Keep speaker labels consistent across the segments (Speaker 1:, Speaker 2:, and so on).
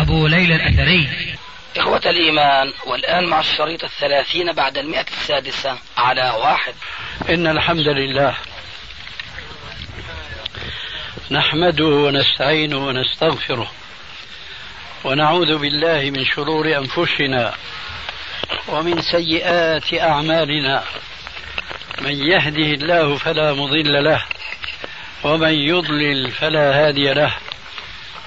Speaker 1: أبو ليلى الأثري.
Speaker 2: إخوة الإيمان والآن مع الشريط الثلاثين بعد المئة السادسة على واحد.
Speaker 3: إن الحمد لله. نحمده ونستعينه ونستغفره. ونعوذ بالله من شرور أنفسنا ومن سيئات أعمالنا. من يهده الله فلا مضل له ومن يضلل فلا هادي له.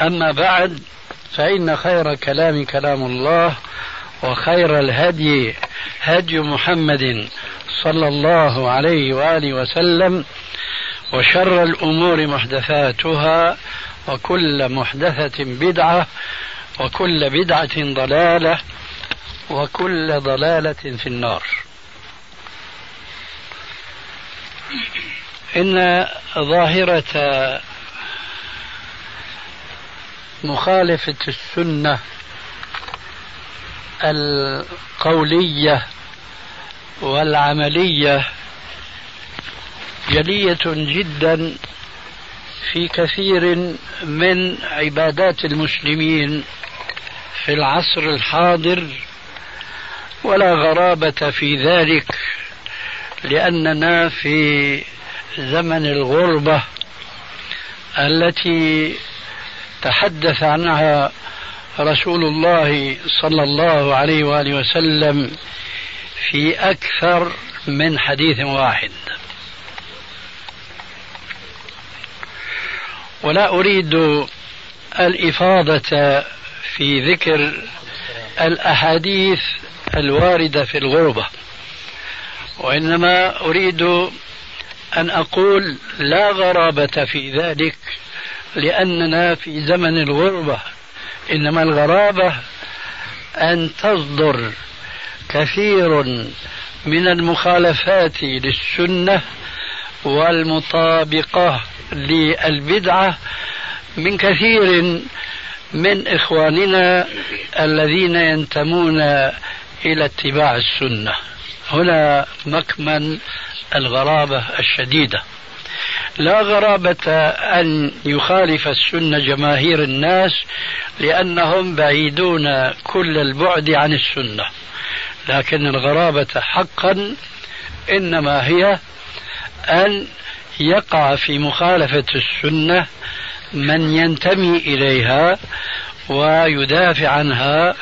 Speaker 3: أما بعد فإن خير كلام كلام الله وخير الهدي هدي محمد صلى الله عليه وآله وسلم وشر الأمور محدثاتها وكل محدثة بدعة وكل بدعة ضلالة وكل ضلالة في النار. إن ظاهرة مخالفة السنة القولية والعملية جلية جدا في كثير من عبادات المسلمين في العصر الحاضر ولا غرابة في ذلك لأننا في زمن الغربة التي تحدث عنها رسول الله صلى الله عليه وآله وسلم في أكثر من حديث واحد. ولا أريد الإفاضة في ذكر الأحاديث الواردة في الغربة وإنما أريد أن أقول لا غرابة في ذلك لأننا في زمن الغربة. إنما الغرابة أن تصدر كثير من المخالفات للسنة والمطابقة للبدعة من كثير من إخواننا الذين ينتمون إلى اتباع السنة. هنا مكمن الغرابة الشديدة. لا غرابة أن يخالف السنة جماهير الناس لأنهم بعيدون كل البعد عن السنة. لكن الغرابة حقا إنما هي أن يقع في مخالفة السنة من ينتمي إليها ويدافع عنها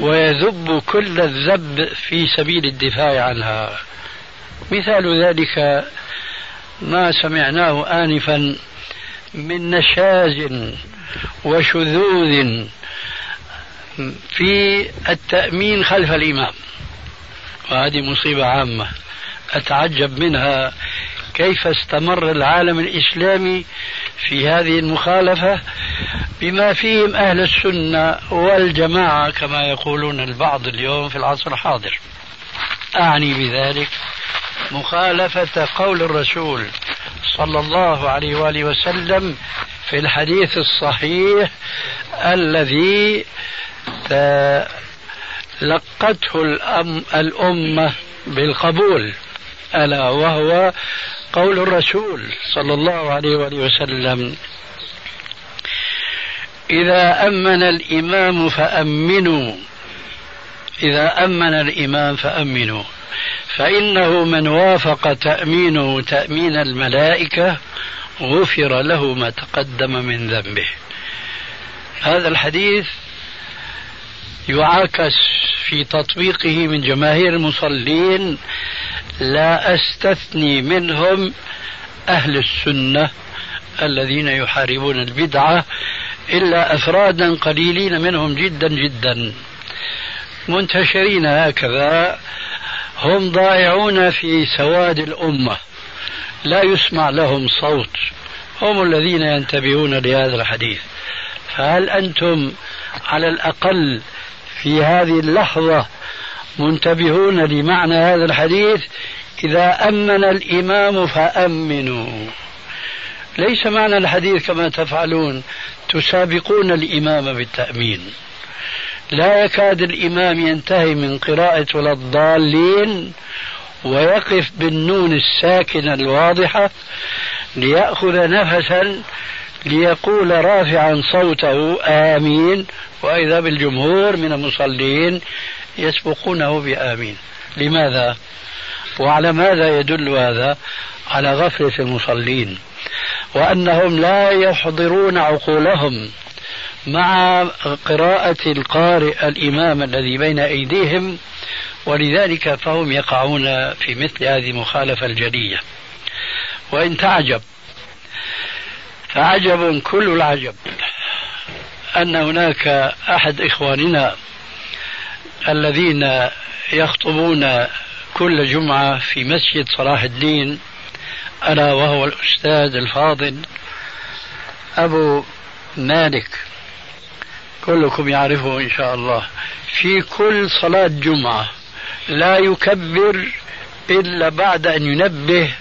Speaker 3: ويذب كل الذب في سبيل الدفاع عنها. مثال ذلك ما سمعناه آنفا من نشاز وشذوذ في التأمين خلف الإمام. وهذه مصيبة عامة. أتعجب منها كيف استمر العالم الإسلامي في هذه المخالفة بما فيهم أهل السنة والجماعة كما يقولون البعض اليوم في العصر الحاضر. أعني بذلك مخالفة قول الرسول صلى الله عليه وآله وسلم في الحديث الصحيح الذي لقته الأم الأمة بالقبول ألا وهو قول الرسول صلى الله عليه وآله وسلم. إذا أمن الإمام فأمنوا. إذا أمن الإمام فأمنوا. فإنه من وافق تأمينه تأمين الملائكة غفر له ما تقدم من ذنبه. هذا الحديث يعاكس في تطبيقه من جماهير المصلين لا أستثني منهم أهل السنة الذين يحاربون البدعة إلا أفرادا قليلين منهم جدا جدا. منتشرين هكذا هم ضائعون في سواد الأمة. لا يسمع لهم صوت. هم الذين ينتبهون لهذا الحديث. فهل أنتم على الأقل في هذه اللحظة منتبهون لمعنى هذا الحديث؟ إذا أمن الإمام فأمنوا. ليس معنى الحديث كما تفعلون تسابقون الإمام بالتأمين. لا يكاد الإمام ينتهي من قراءة ولا الضالين ويقف بالنون الساكنة الواضحة ليأخذ نفسا ليقول رافعا صوته آمين وإذا بالجمهور من المصلين يسبقونه بآمين لماذا؟ وعلى ماذا يدل هذا؟ على غفلة المصلين وأنهم لا يحضرون عقولهم مع قراءة القارئ الإمام الذي بين أيديهم ولذلك فهم يقعون في مثل هذه المخالفة الجلية. وإن تعجب فعجب كل العجب أن هناك أحد إخواننا الذين يخطبون كل جمعة في مسجد صلاح الدين ألا وهو الأستاذ الفاضل أبو مالك. كلكم يعرفه إن شاء الله. في كل صلاة جمعة لا يكبر إلا بعد أن ينبه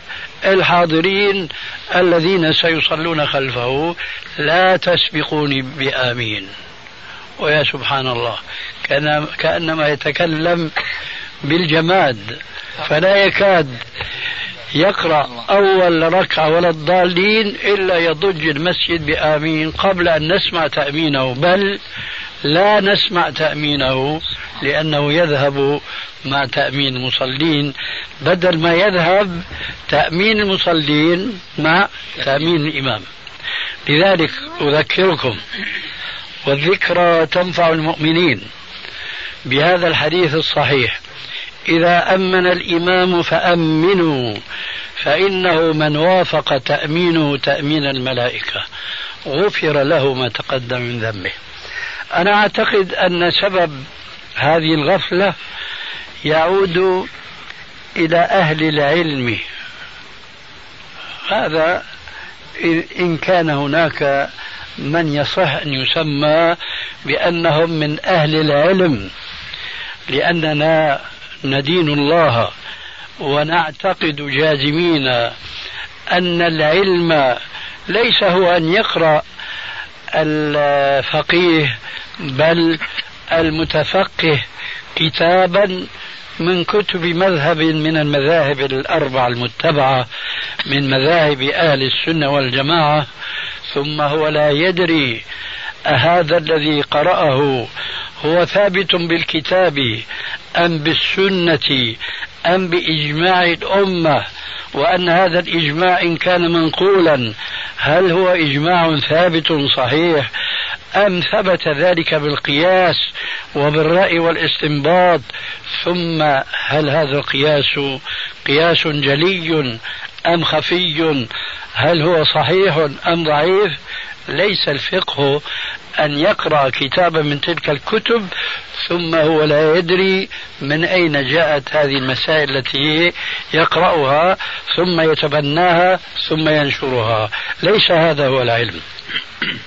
Speaker 3: الحاضرين الذين سيصلون خلفه لا تسبقوني بآمين. ويا سبحان الله. كأنما يتكلم بالجماد فلا يكاد يقرأ أول ركعة ولا الضالين إلا يضج المسجد بآمين قبل أن نسمع تأمينه بل لا نسمع تأمينه لأنه يذهب مع تأمين المصلين. بدل ما يذهب تأمين المصلين مع تأمين الإمام. لذلك أذكركم والذكرى تنفع المؤمنين. بهذا الحديث الصحيح إذا أمن الإمام فأمنوا فإنه من وافق تأمينه تأمين الملائكة. غفر له ما تقدم من ذنبه. أنا أعتقد أن سبب هذه الغفلة يعود إلى أهل العلم. هذا إن كان هناك من يصح أن يسمى بأنهم من أهل العلم لأننا ندين الله ونعتقد جازمين أن العلم ليس هو أن يقرأ الفقيه بل المتفقه كتابا من كتب مذهب من المذاهب الأربع المتبعة من مذاهب أهل السنة والجماعة ثم هو لا يدري أهذا الذي قرأه هو ثابت بالكتاب أم بالسنة أم بإجماع الأمة وأن هذا الإجماع إن كان منقولا هل هو إجماع ثابت صحيح أم ثبت ذلك بالقياس وبالرأي والاستنباط؟ ثم هل هذا القياس قياس جلي أم خفي؟ هل هو صحيح أم ضعيف؟ ليس الفقه أن يقرأ كتابا من تلك الكتب ثم هو لا يدري من أين جاءت هذه المسائل التي يقرأها ثم يتبناها ثم ينشرها. ليس هذا هو العلم.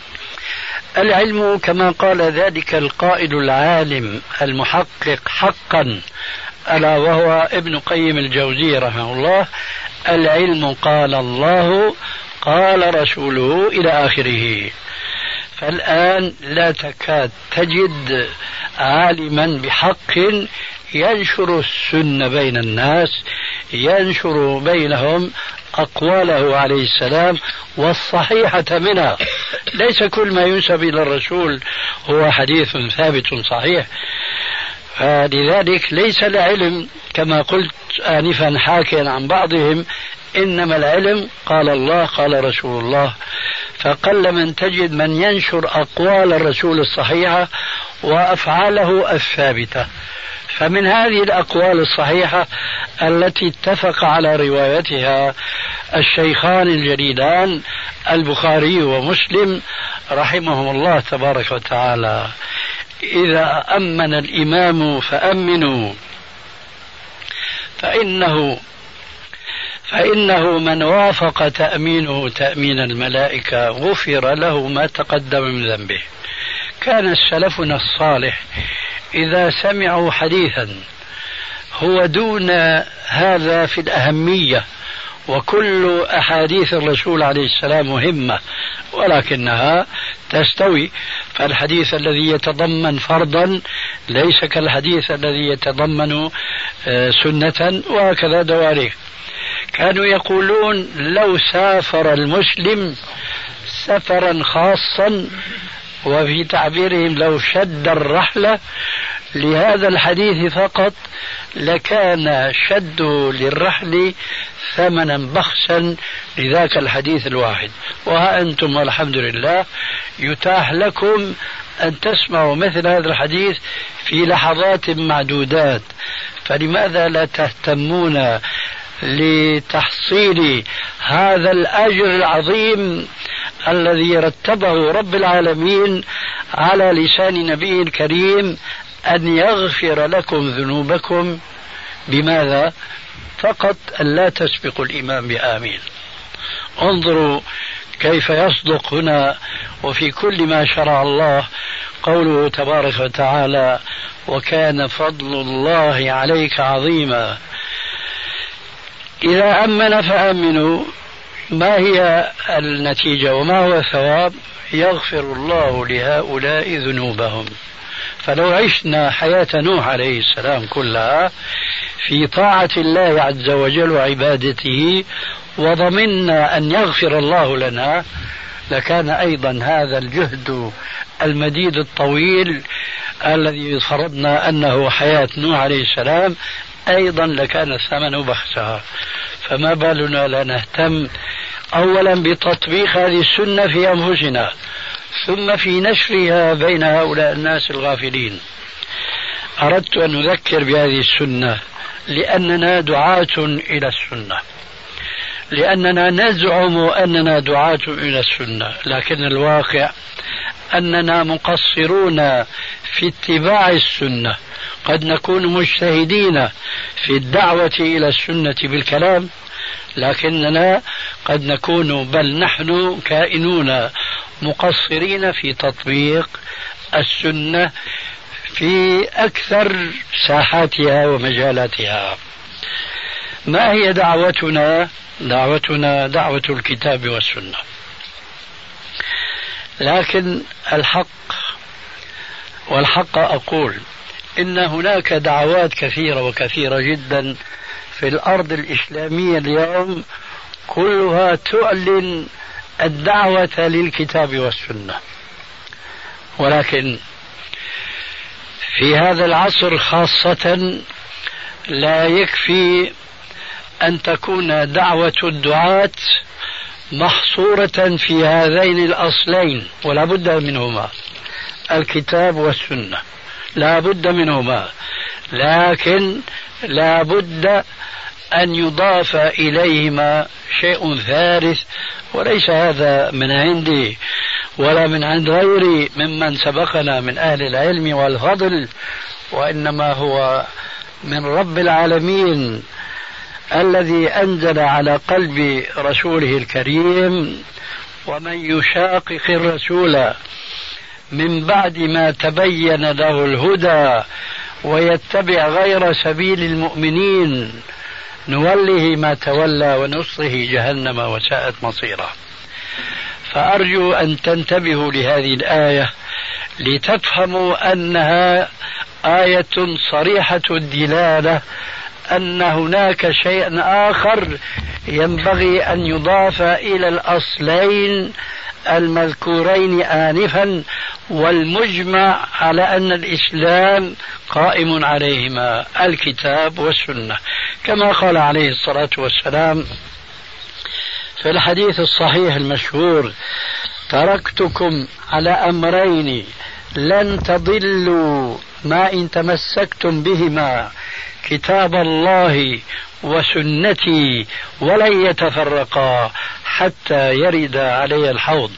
Speaker 3: العلم كما قال ذلك القائد العالم المحقق حقا ألا وهو ابن قيم الجوزي رحمه الله العلم قال الله قال رسوله إلى آخره. فالآن لا تكاد تجد عالما بحق ينشر السنة بين الناس ينشر بينهم أقواله عليه السلام والصحيحة منها. ليس كل ما ينسب إلى الرسول هو حديث ثابت صحيح. فلذلك ليس العلم كما قلت آنفا حاكيا عن بعضهم إنما العلم قال الله قال رسول الله. فقل من تجد من ينشر أقوال الرسول الصحيحة وأفعاله الثابتة. فمن هذه الأقوال الصحيحة التي اتفق على روايتها الشيخان الجليلان البخاري ومسلم رحمهم الله تبارك وتعالى. إذا أمن الإمام فأمنوا. فإنه فإنه من وافق تأمينه تأمين الملائكة غفر له ما تقدم من ذنبه. كان سلفنا الصالح إذا سمعوا حديثا هو دون هذا في الأهمية وكل أحاديث الرسول عليه السلام مهمة ولكنها تستوي. فالحديث الذي يتضمن فرضا ليس كالحديث الذي يتضمن آه، سنة وهكذا دواليك كانوا يقولون لو سافر المسلم سفرا خاصا وفي تعبيرهم لو شد الرحلة لهذا الحديث فقط لكان شد للرحل ثمنا بخسا لذاك الحديث الواحد. وها أنتم والحمد لله يتاح لكم أن تسمعوا مثل هذا الحديث في لحظات معدودات. فلماذا لا تهتمون لتحصيل هذا الأجر العظيم الذي رتبه رب العالمين على لسان نبيه الكريم أن يغفر لكم ذنوبكم. بماذا؟ فقط أن لا تسبقوا الإمام بآمين. انظروا كيف يصدق هنا وفي كل ما شرع الله قوله تبارك وتعالى وكان فضل الله عليك عظيما إذا أمن فأمنوا. ما هي النتيجة وما هو الثواب؟ يغفر الله لهؤلاء ذنوبهم. فلو عشنا حياة نوح عليه السلام كلها في طاعة الله عز وجل وعبادته وضمنا أن يغفر الله لنا لكان أيضا هذا الجهد المديد الطويل الذي فرضنا أنه حياة نوح عليه السلام أيضا لكان الثمن بخسها فما بالنا لا نهتم أولا بتطبيق هذه السنة في أنفسنا ثم في نشرها بين هؤلاء الناس الغافلين. أردت أن نذكر بهذه السنة لأننا دعاة إلى السنة. لأننا نزعم أننا دعاة إلى السنة لكن الواقع أننا مقصرون في اتباع السنة. قد نكون مجتهدين في الدعوة إلى السنة بالكلام لكننا قد نكون بل نحن كائنون مقصرين في تطبيق السنة في أكثر ساحاتها ومجالاتها. ما هي دعوتنا؟ دعوتنا دعوة الكتاب والسنة. لكن الحق والحق أقول إن هناك دعوات كثيرة وكثيرة جدا في الأرض الإسلامية اليوم كلها تعلن الدعوة للكتاب والسنة. ولكن في هذا العصر خاصة لا يكفي أن تكون دعوة الدعاة محصورة في هذين الأصلين ولا بد منهما الكتاب والسنة. لا بد منهما لكن لا بد أن يضاف إليهما شيء ثالث وليس هذا من عندي ولا من عند غيري ممن سبقنا من أهل العلم والفضل وإنما هو من رب العالمين الذي أنزل على قلب رسوله الكريم ومن يشاقق الرسول من بعد ما تبين له الهدى ويتبع غير سبيل المؤمنين نوله ما تولى ونصره جهنم وساءت مصيره. فأرجو أن تنتبهوا لهذه الآية لتفهموا أنها آية صريحة الدلالة أن هناك شيء آخر ينبغي أن يضاف إلى الأصلين المذكورين آنفا والمجمع على أن الإسلام قائم عليهما الكتاب والسنة. كما قال عليه الصلاة والسلام في الحديث الصحيح المشهور تركتكم على أمرين لن تضلوا ما إن تمسكتم بهما كتاب الله وسنتي ولن يتفرقا حتى يرد علي الحوض.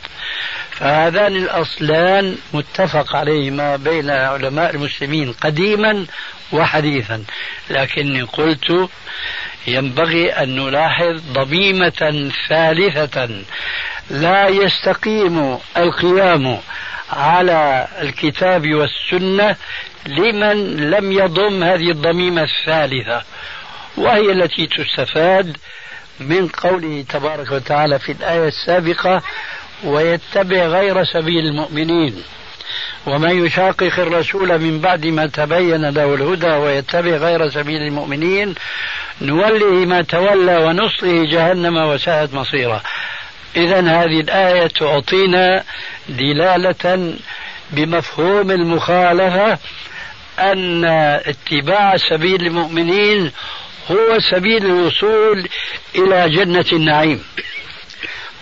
Speaker 3: فهذان الأصلان متفق عليهما بين علماء المسلمين قديما وحديثا. لكني قلت ينبغي أن نلاحظ ضميمة ثالثة. لا يستقيم القيام على الكتاب والسنة لمن لم يضم هذه الضميمة الثالثة وهي التي تستفاد من قوله تبارك وتعالى في الآية السابقة ويتبع غير سبيل المؤمنين ومن يشاقق الرسول من بعد ما تبين له الهدى ويتبع غير سبيل المؤمنين نوله ما تولى ونصله جهنم وساءت مصيره. إذا هذه الآية تعطينا دلالة بمفهوم المخالفة أن اتباع سبيل المؤمنين هو سبيل الوصول إلى جنة النعيم.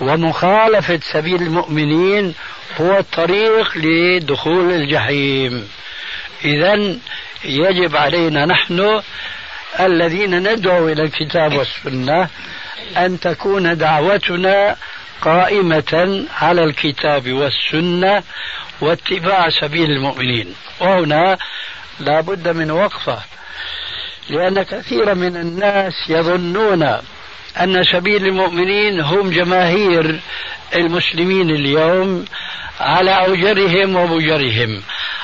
Speaker 3: ومخالفة سبيل المؤمنين هو الطريق لدخول الجحيم. إذا يجب علينا نحن الذين ندعو إلى الكتاب والسنة أن تكون دعوتنا قائمة على الكتاب والسنة واتباع سبيل المؤمنين. وهنا لا بد من وقفة لأن كثيرا من الناس يظنون أن سبيل المؤمنين هم جماهير المسلمين اليوم على أوجرهم وبجرهم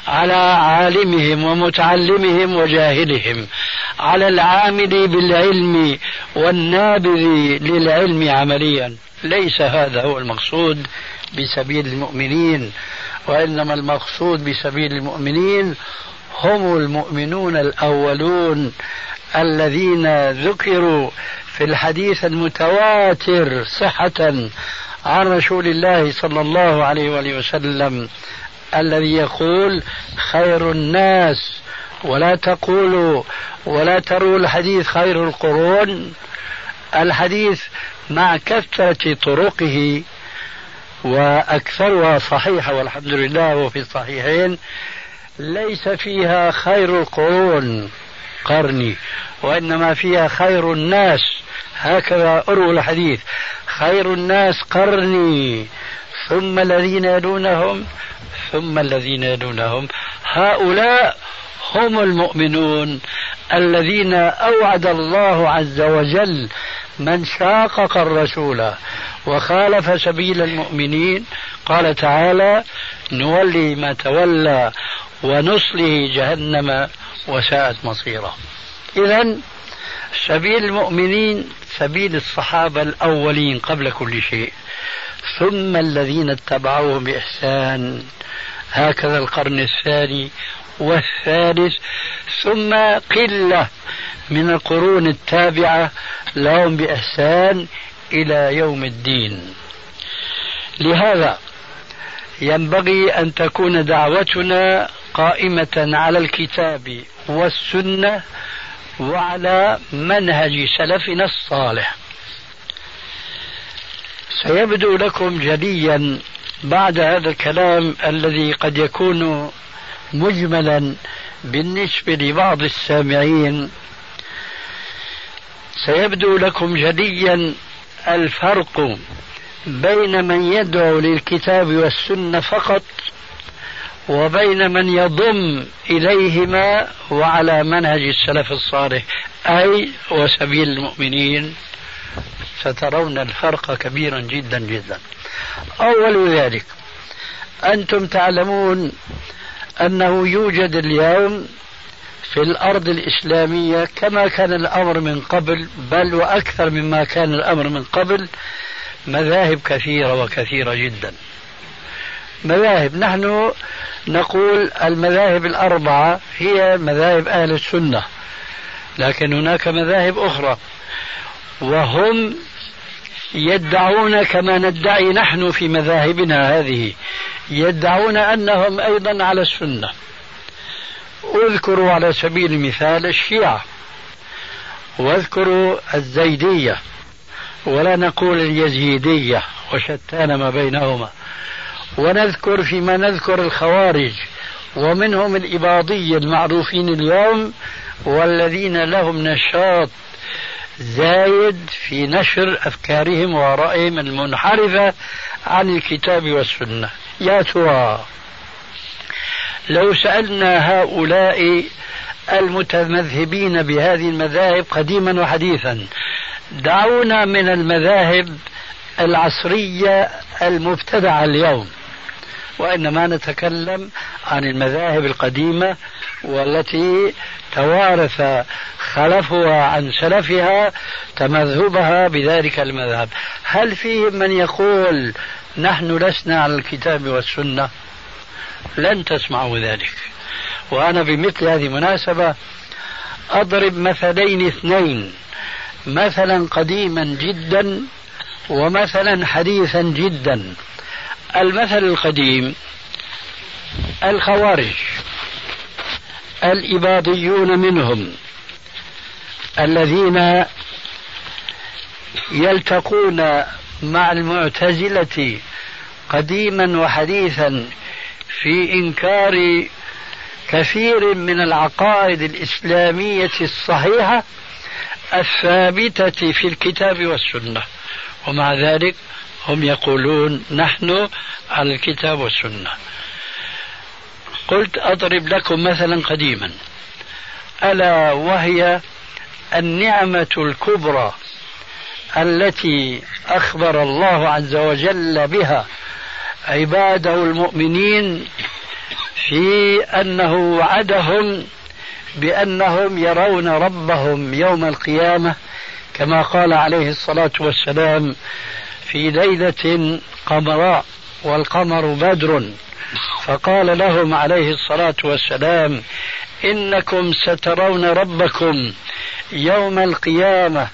Speaker 3: على عالمهم ومتعلمهم وجاهلهم على العامل بالعلم والنابذ للعلم عمليا. ليس هذا هو المقصود بسبيل المؤمنين وإنما المقصود بسبيل المؤمنين هم المؤمنون الأولون الذين ذكروا في الحديث المتواتر صحة عن رسول الله صلى الله عليه وآله وسلم الذي يقول خير الناس ولا تقولوا ولا تروا الحديث خير القرون. الحديث مع كثرة طرقه وأكثرها صحيحة والحمد لله وفي الصحيحين ليس فيها خير القرون قرني وإنما فيها خير الناس. هكذا أروى الحديث خير الناس قرني ثم الذين يلونهم ثم الذين يلونهم هؤلاء هم المؤمنون الذين أوعد الله عز وجل من شاقق الرسول وخالف سبيل المؤمنين قال تعالى نولي ما تولى ونصله جهنم وساءت مصيره. اذا سبيل المؤمنين سبيل الصحابة الأولين قبل كل شيء. ثم الذين اتبعوهم بإحسان هكذا القرن الثاني والثالث ثم قلة من القرون التابعة لهم بإحسان إلى يوم الدين. لهذا ينبغي أن تكون دعوتنا قائمة على الكتاب والسنة وعلى منهج سلفنا الصالح. سيبدو لكم جليا بعد هذا الكلام الذي قد يكون مجملا بالنسبة لبعض السامعين. سيبدو لكم جليا الفرق بين من يدعو للكتاب والسنة فقط وبين من يضم إليهما وعلى منهج السلف الصالح أي وسبيل المؤمنين. سترون الفرق كبيرا جدا جدا. أول ذلك أنتم تعلمون أنه يوجد اليوم في الأرض الإسلامية كما كان الأمر من قبل بل وأكثر مما كان الأمر من قبل مذاهب كثيرة وكثيرة جدا. مذاهب نحن نقول المذاهب الأربعة هي مذاهب أهل السنة لكن هناك مذاهب أخرى وهم يدعون كما ندعي نحن في مذاهبنا هذه. يدعون أنهم أيضا على السنة. اذكروا على سبيل المثال الشيعة. واذكروا الزيدية. ولا نقول اليزيدية وشتان ما بينهما. ونذكر فيما نذكر الخوارج. ومنهم الإباضية المعروفين اليوم والذين لهم نشاط زايد في نشر أفكارهم وآرائهم المنحرفة عن الكتاب والسنة. يا ترى لو سألنا هؤلاء المتمذهبين بهذه المذاهب قديما وحديثا دعونا من المذاهب العصرية المبتدعة اليوم وإنما نتكلم عن المذاهب القديمة والتي توارث خلفها عن سلفها تمذهبها بذلك المذهب. هل فيهم من يقول نحن لسنا على الكتاب والسنة؟ لن تسمعوا ذلك. وأنا بمثل هذه المناسبة أضرب مثلين اثنين. مثلا قديما جدا ومثلا حديثا جدا. المثل القديم الخوارج. الإباضيون منهم الذين يلتقون مع المعتزلة قديما وحديثا في إنكار كثير من العقائد الإسلامية الصحيحة الثابتة في الكتاب والسنة. ومع ذلك هم يقولون نحن على الكتاب والسنة. قلت أضرب لكم مثلا قديما. ألا وهي النعمة الكبرى التي أخبر الله عز وجل بها عباده المؤمنين في أنه وعدهم بأنهم يرون ربهم يوم القيامة كما قال عليه الصلاة والسلام في ليلة قمراء والقمر بدر. فقال لهم عليه الصلاة والسلام إنكم سترون ربكم يوم القيامة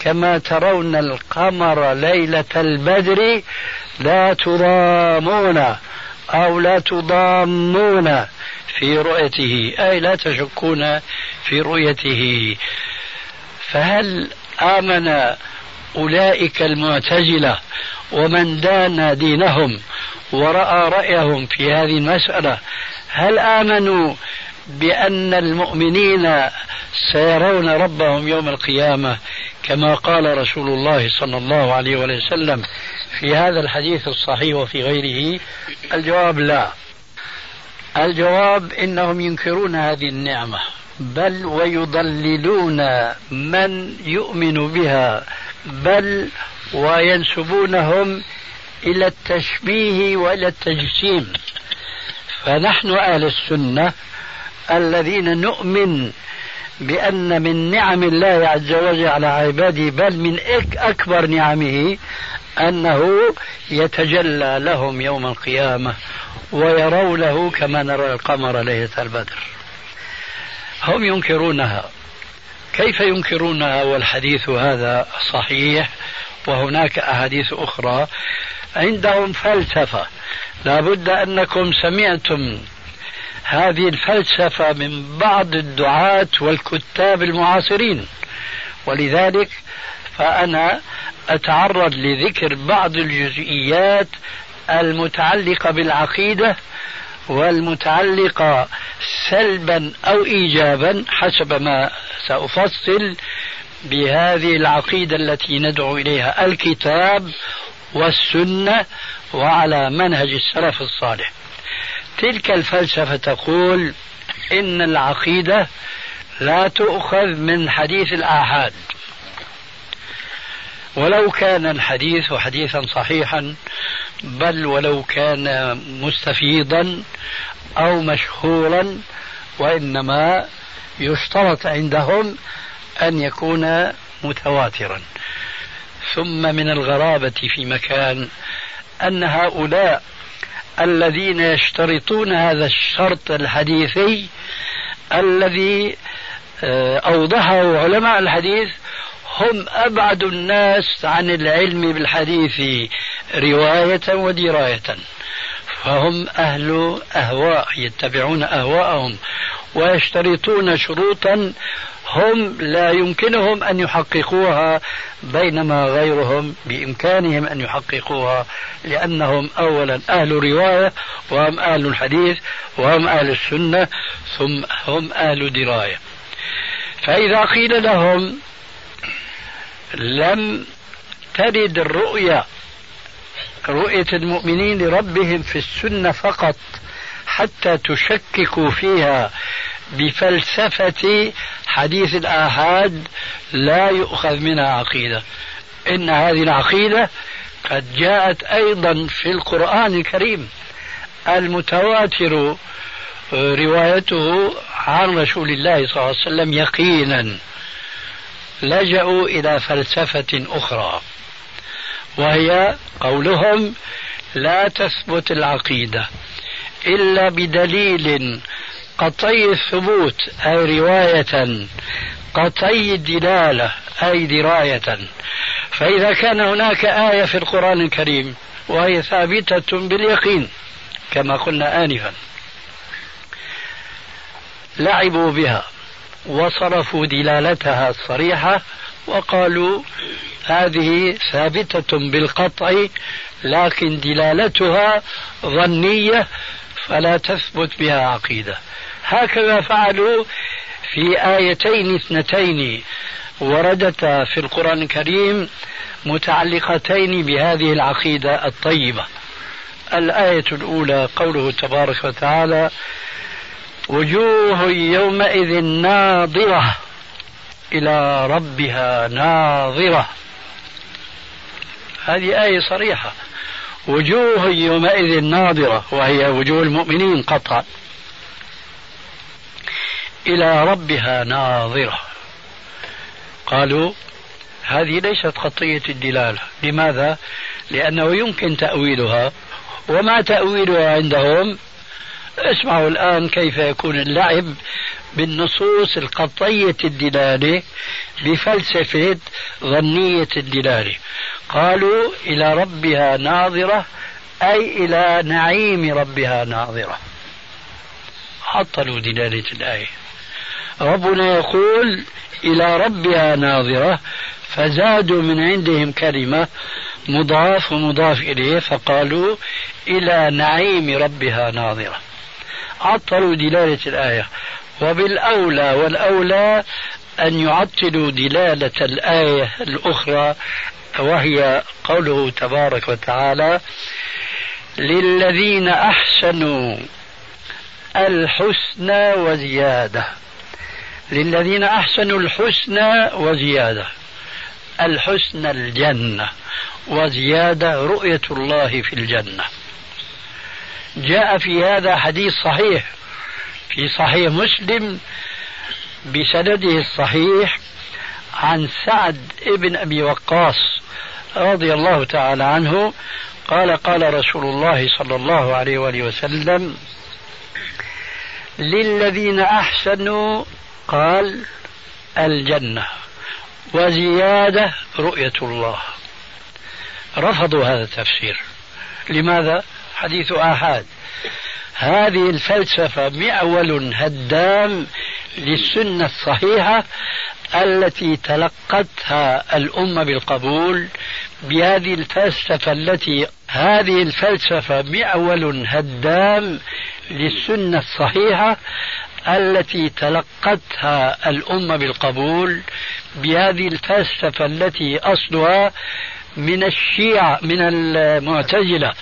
Speaker 3: كما ترون القمر ليلة البدر لا تضامون أو لا تضامون في رؤيته أي لا تشكون في رؤيته. فهل آمن أولئك المعتزلة ومن دان دينهم ورأى رأيهم في هذه المسألة. هل آمنوا بأن المؤمنين سيرون ربهم يوم القيامة كما قال رسول الله صلى الله عليه وسلم في هذا الحديث الصحيح وفي غيره؟ الجواب لا. الجواب إنهم ينكرون هذه النعمة بل ويضللون من يؤمن بها بل وينسبونهم إلى التشبيه وإلى التجسيم. فنحن أهل السنة الذين نؤمن بأن من نعم الله عز وجل على عباده بل من أكبر نعمه أنه يتجلى لهم يوم القيامة ويرونه كما نرى القمر ليلة البدر. هم ينكرونها. كيف ينكرونها؟ والحديث هذا صحيح. وهناك أحاديث أخرى. عندهم فلسفة. لابد أنكم سمعتم هذه الفلسفة من بعض الدعاة والكتاب المعاصرين. ولذلك فأنا أتعرض لذكر بعض الجزئيات المتعلقة بالعقيدة والمتعلقة سلبا أو إيجابا حسب ما سأفصل بهذه العقيدة التي ندعو إليها. الكتاب والسنة وعلى منهج السلف الصالح. تلك الفلسفة تقول إن العقيدة لا تؤخذ من حديث الآحاد. ولو كان الحديث حديثا صحيحا بل ولو كان مستفيضا أو مشهورا وإنما يشترط عندهم أن يكون متواترا. ثم من الغرابة في مكان أن هؤلاء الذين يشترطون هذا الشرط الحديثي الذي آه، أوضحه علماء الحديث هم أبعد الناس عن العلم بالحديث رواية ودراية فهم أهل أهواء يتبعون أهواءهم. ويشترطون شروطا هم لا يمكنهم أن يحققوها بينما غيرهم بإمكانهم أن يحققوها لأنهم أولا أهل رواية وهم أهل الحديث وهم أهل السنة ثم هم أهل دراية فإذا قيل لهم لم ترد الرؤيا رؤية المؤمنين لربهم في السنة فقط حتى تشككوا فيها بفلسفة حديث الآحاد لا يؤخذ منها عقيدة. إن هذه العقيدة قد جاءت أيضا في القرآن الكريم. المتواتر روايته عن رسول الله صلى الله عليه وسلم يقينا لجأوا إلى فلسفة أخرى وهي قولهم لا تثبت العقيدة. إلا بدليل قطعي الثبوت أي رواية قطعي الدلالة أي دراية. فإذا كان هناك آية في القرآن الكريم وهي ثابتة باليقين كما قلنا آنفا لعبوا بها وصرفوا دلالتها الصريحة وقالوا هذه ثابتة بالقطع لكن دلالتها ظنية فلا تثبت بها عقيدة. هكذا فعلوا في آيتين اثنتين وردتا في القرآن الكريم متعلقتين بهذه العقيدة الطيبة. الآية الأولى قوله تبارك وتعالى وجوه يومئذ ناظرة إلى ربها ناظرة. هذه آية صريحة. وجوه يومئذ ناظرة وهي وجوه المؤمنين قطعا إلى ربها ناظرة. قالوا هذه ليست قطية الدلالة لماذا؟ لأنه يمكن تأويلها. وما تأويلها عندهم اسمعوا الآن كيف يكون اللعب بالنصوص القطعية الدلالة بفلسفة ظنية الدلالة قالوا إلى ربها ناظرة أي إلى نعيم ربها ناظرة. عطلوا دلالة الآية. ربنا يقول إلى ربها ناظرة فزادوا من عندهم كلمة مضاف ومضاف إليه فقالوا إلى نعيم ربها ناظرة. عطلوا دلالة الآية. وبالأولى والأولى أن يعطلوا دلالة الآية الأخرى وهي قوله تبارك وتعالى للذين أحسنوا الحسنى وزيادة. للذين أحسنوا الحسنى وزيادة. الحسنى الجنة وزيادة رؤية الله في الجنة. جاء في هذا حديث صحيح في صحيح مسلم بسنده الصحيح عن سعد ابن أبي وقاص رضي الله تعالى عنه قال قال رسول الله صلى الله عليه وآله وسلم للذين أحسنوا قال الجنة وزيادة رؤية الله رفضوا هذا التفسير لماذا؟ حديث آحاد. هذه الفلسفة معول هدام للسنة الصحيحة التي تلقتها الأمة بالقبول بهذه الفلسفة التي هذه الفلسفة معول هدام للسنة الصحيحة التي تلقتها الأمة بالقبول بهذه الفلسفة التي أصلها من الشيعة من المعتزلة.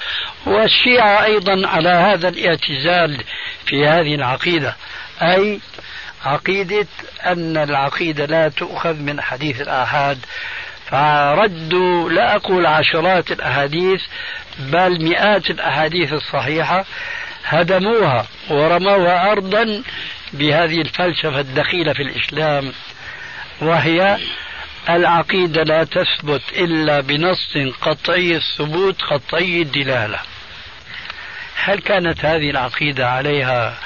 Speaker 3: والشيعة أيضا على هذا الاعتزال في هذه العقيدة. أي عقيدة أن العقيدة لا تؤخذ من حديث الآحاد. فردوا لا أقول عشرات الأحاديث بل مئات الأحاديث الصحيحة. هدموها ورموها أرضا بهذه الفلسفة الدخيلة في الإسلام وهي العقيدة لا تثبت إلا بنص قطعي الثبوت قطعي الدلالة. هل كانت هذه العقيدة عليها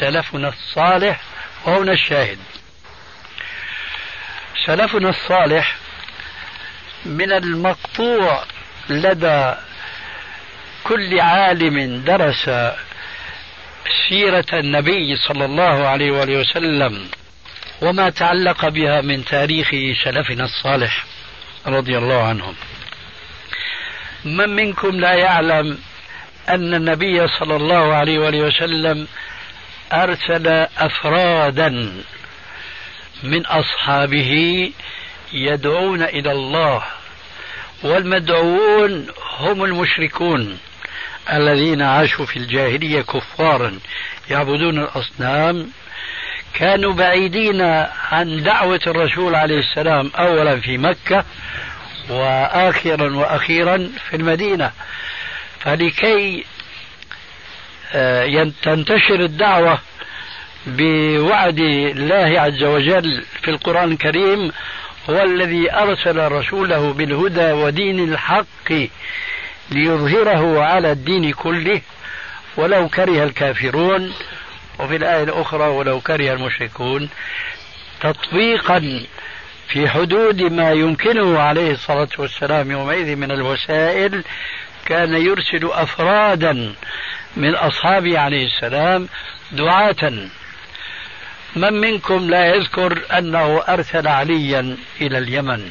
Speaker 3: سلفنا الصالح؟ وهنا الشاهد. سلفنا الصالح من المقطوع لدى كل عالم درس سيرة النبي صلى الله عليه وآله وسلم وما تعلق بها من تاريخ سلفنا الصالح رضي الله عنهم. من منكم لا يعلم أن النبي صلى الله عليه وآله وسلم أرسل أفرادا من أصحابه يدعون إلى الله والمدعوون هم المشركون الذين عاشوا في الجاهلية كفارا يعبدون الأصنام. كانوا بعيدين عن دعوة الرسول عليه السلام أولا في مكة وآخرا وأخيرا في المدينة. فلكي تنتشر الدعوة بوعد الله عز وجل في القرآن الكريم هو الذي أرسل رسوله بالهدى ودين الحق ليظهره على الدين كله ولو كره الكافرون وفي الآية الأخرى ولو كره المشركون تطبيقا في حدود ما يمكنه عليه الصلاة والسلام يومئذ من الوسائل كان يرسل أفرادا من أصحابه عليه السلام دعاة. من منكم لا يذكر أنه أرسل عليا إلى اليمن؟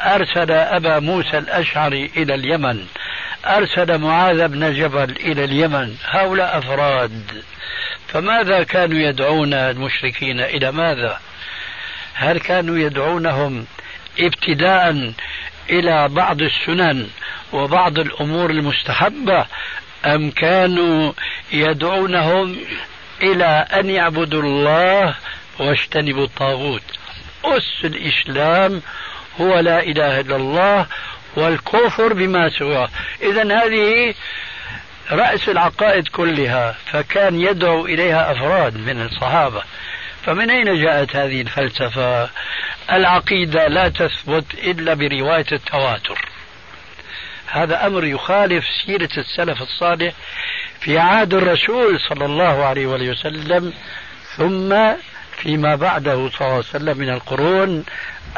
Speaker 3: أرسل أبا موسى الأشعري إلى اليمن. أرسل معاذ بن جبل إلى اليمن. هؤلاء أفراد. فماذا كانوا يدعون المشركين؟ إلى ماذا؟ هل كانوا يدعونهم ابتداء إلى بعض السنن وبعض الأمور المستحبة أم كانوا يدعونهم إلى أن يعبدوا الله واجتنبوا الطاغوت؟ أس الإسلام هو لا إله إلا الله والكفر بما سواه. إذا هذه رأس العقائد كلها فكان يدعو إليها أفراد من الصحابة. فمن أين جاءت هذه الفلسفة؟ العقيدة لا تثبت إلا برواية التواتر. هذا أمر يخالف سيرة السلف الصالح في عهد الرسول صلى الله عليه وسلم ثم فيما بعده صلى الله عليه وسلم من القرون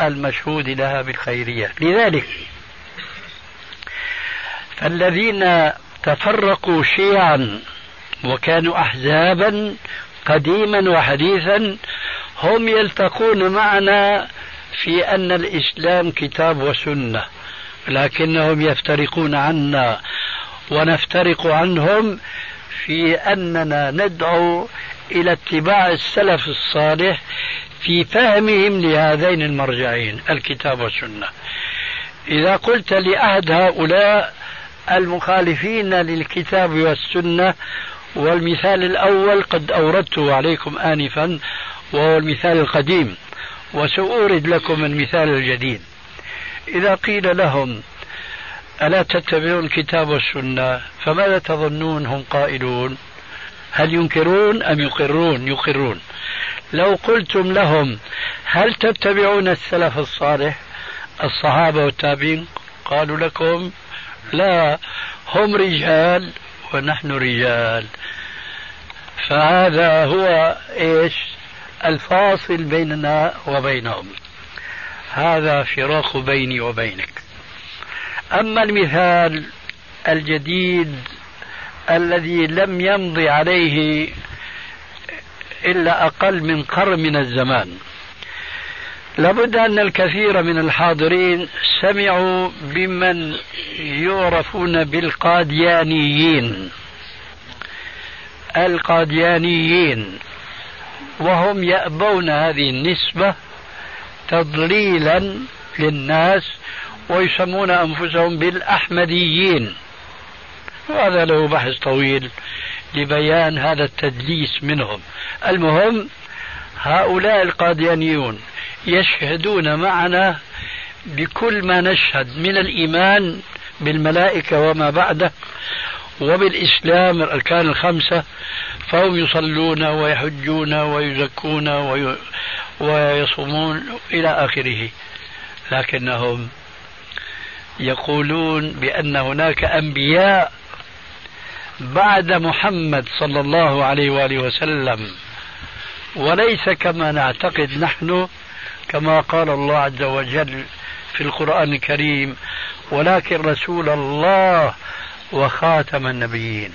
Speaker 3: المشهود لها بالخيرية. لذلك فالذين تفرقوا شيعا وكانوا أحزابا قديما وحديثا هم يلتقون معنا في أن الإسلام كتاب وسنة. لكنهم يفترقون عنا ونفترق عنهم في أننا ندعو إلى اتباع السلف الصالح في فهمهم لهذين المرجعين الكتاب والسنة. إذا قلت لأحد هؤلاء المخالفين للكتاب والسنة والمثال الأول قد أوردته عليكم آنفا وهو المثال القديم وسأورد لكم المثال الجديد. إذا قيل لهم ألا تتبعون الكتاب والسنة؟ فماذا تظنون هم قائلون؟ هل ينكرون أم يقرون؟ يقرون. لو قلتم لهم هل تتبعون السلف الصالح؟ الصحابة والتابعين قالوا لكم لا هم رجال ونحن رجال. فهذا هو إيش؟ الفاصل بيننا وبينهم. هذا فراق بيني وبينك. أما المثال الجديد الذي لم يمضي عليه إلا أقل من قرن من الزمان لابد أن الكثير من الحاضرين سمعوا بمن يعرفون بالقاديانيين. القاديانيين وهم يأبون هذه النسبة تضليلا للناس ويسمون أنفسهم بالأحمديين. وهذا له بحث طويل لبيان هذا التدليس منهم. المهم هؤلاء القاديانيون يشهدون معنا بكل ما نشهد من الإيمان بالملائكة وما بعده وبالإسلام الأركان الخمسة فهم يصلون ويحجون ويزكون ويصومون إلى آخره. لكنهم يقولون بأن هناك أنبياء بعد محمد صلى الله عليه وآله وسلم. وليس كما نعتقد نحن كما قال الله عز وجل في القرآن الكريم ولكن رسول الله وخاتم النبيين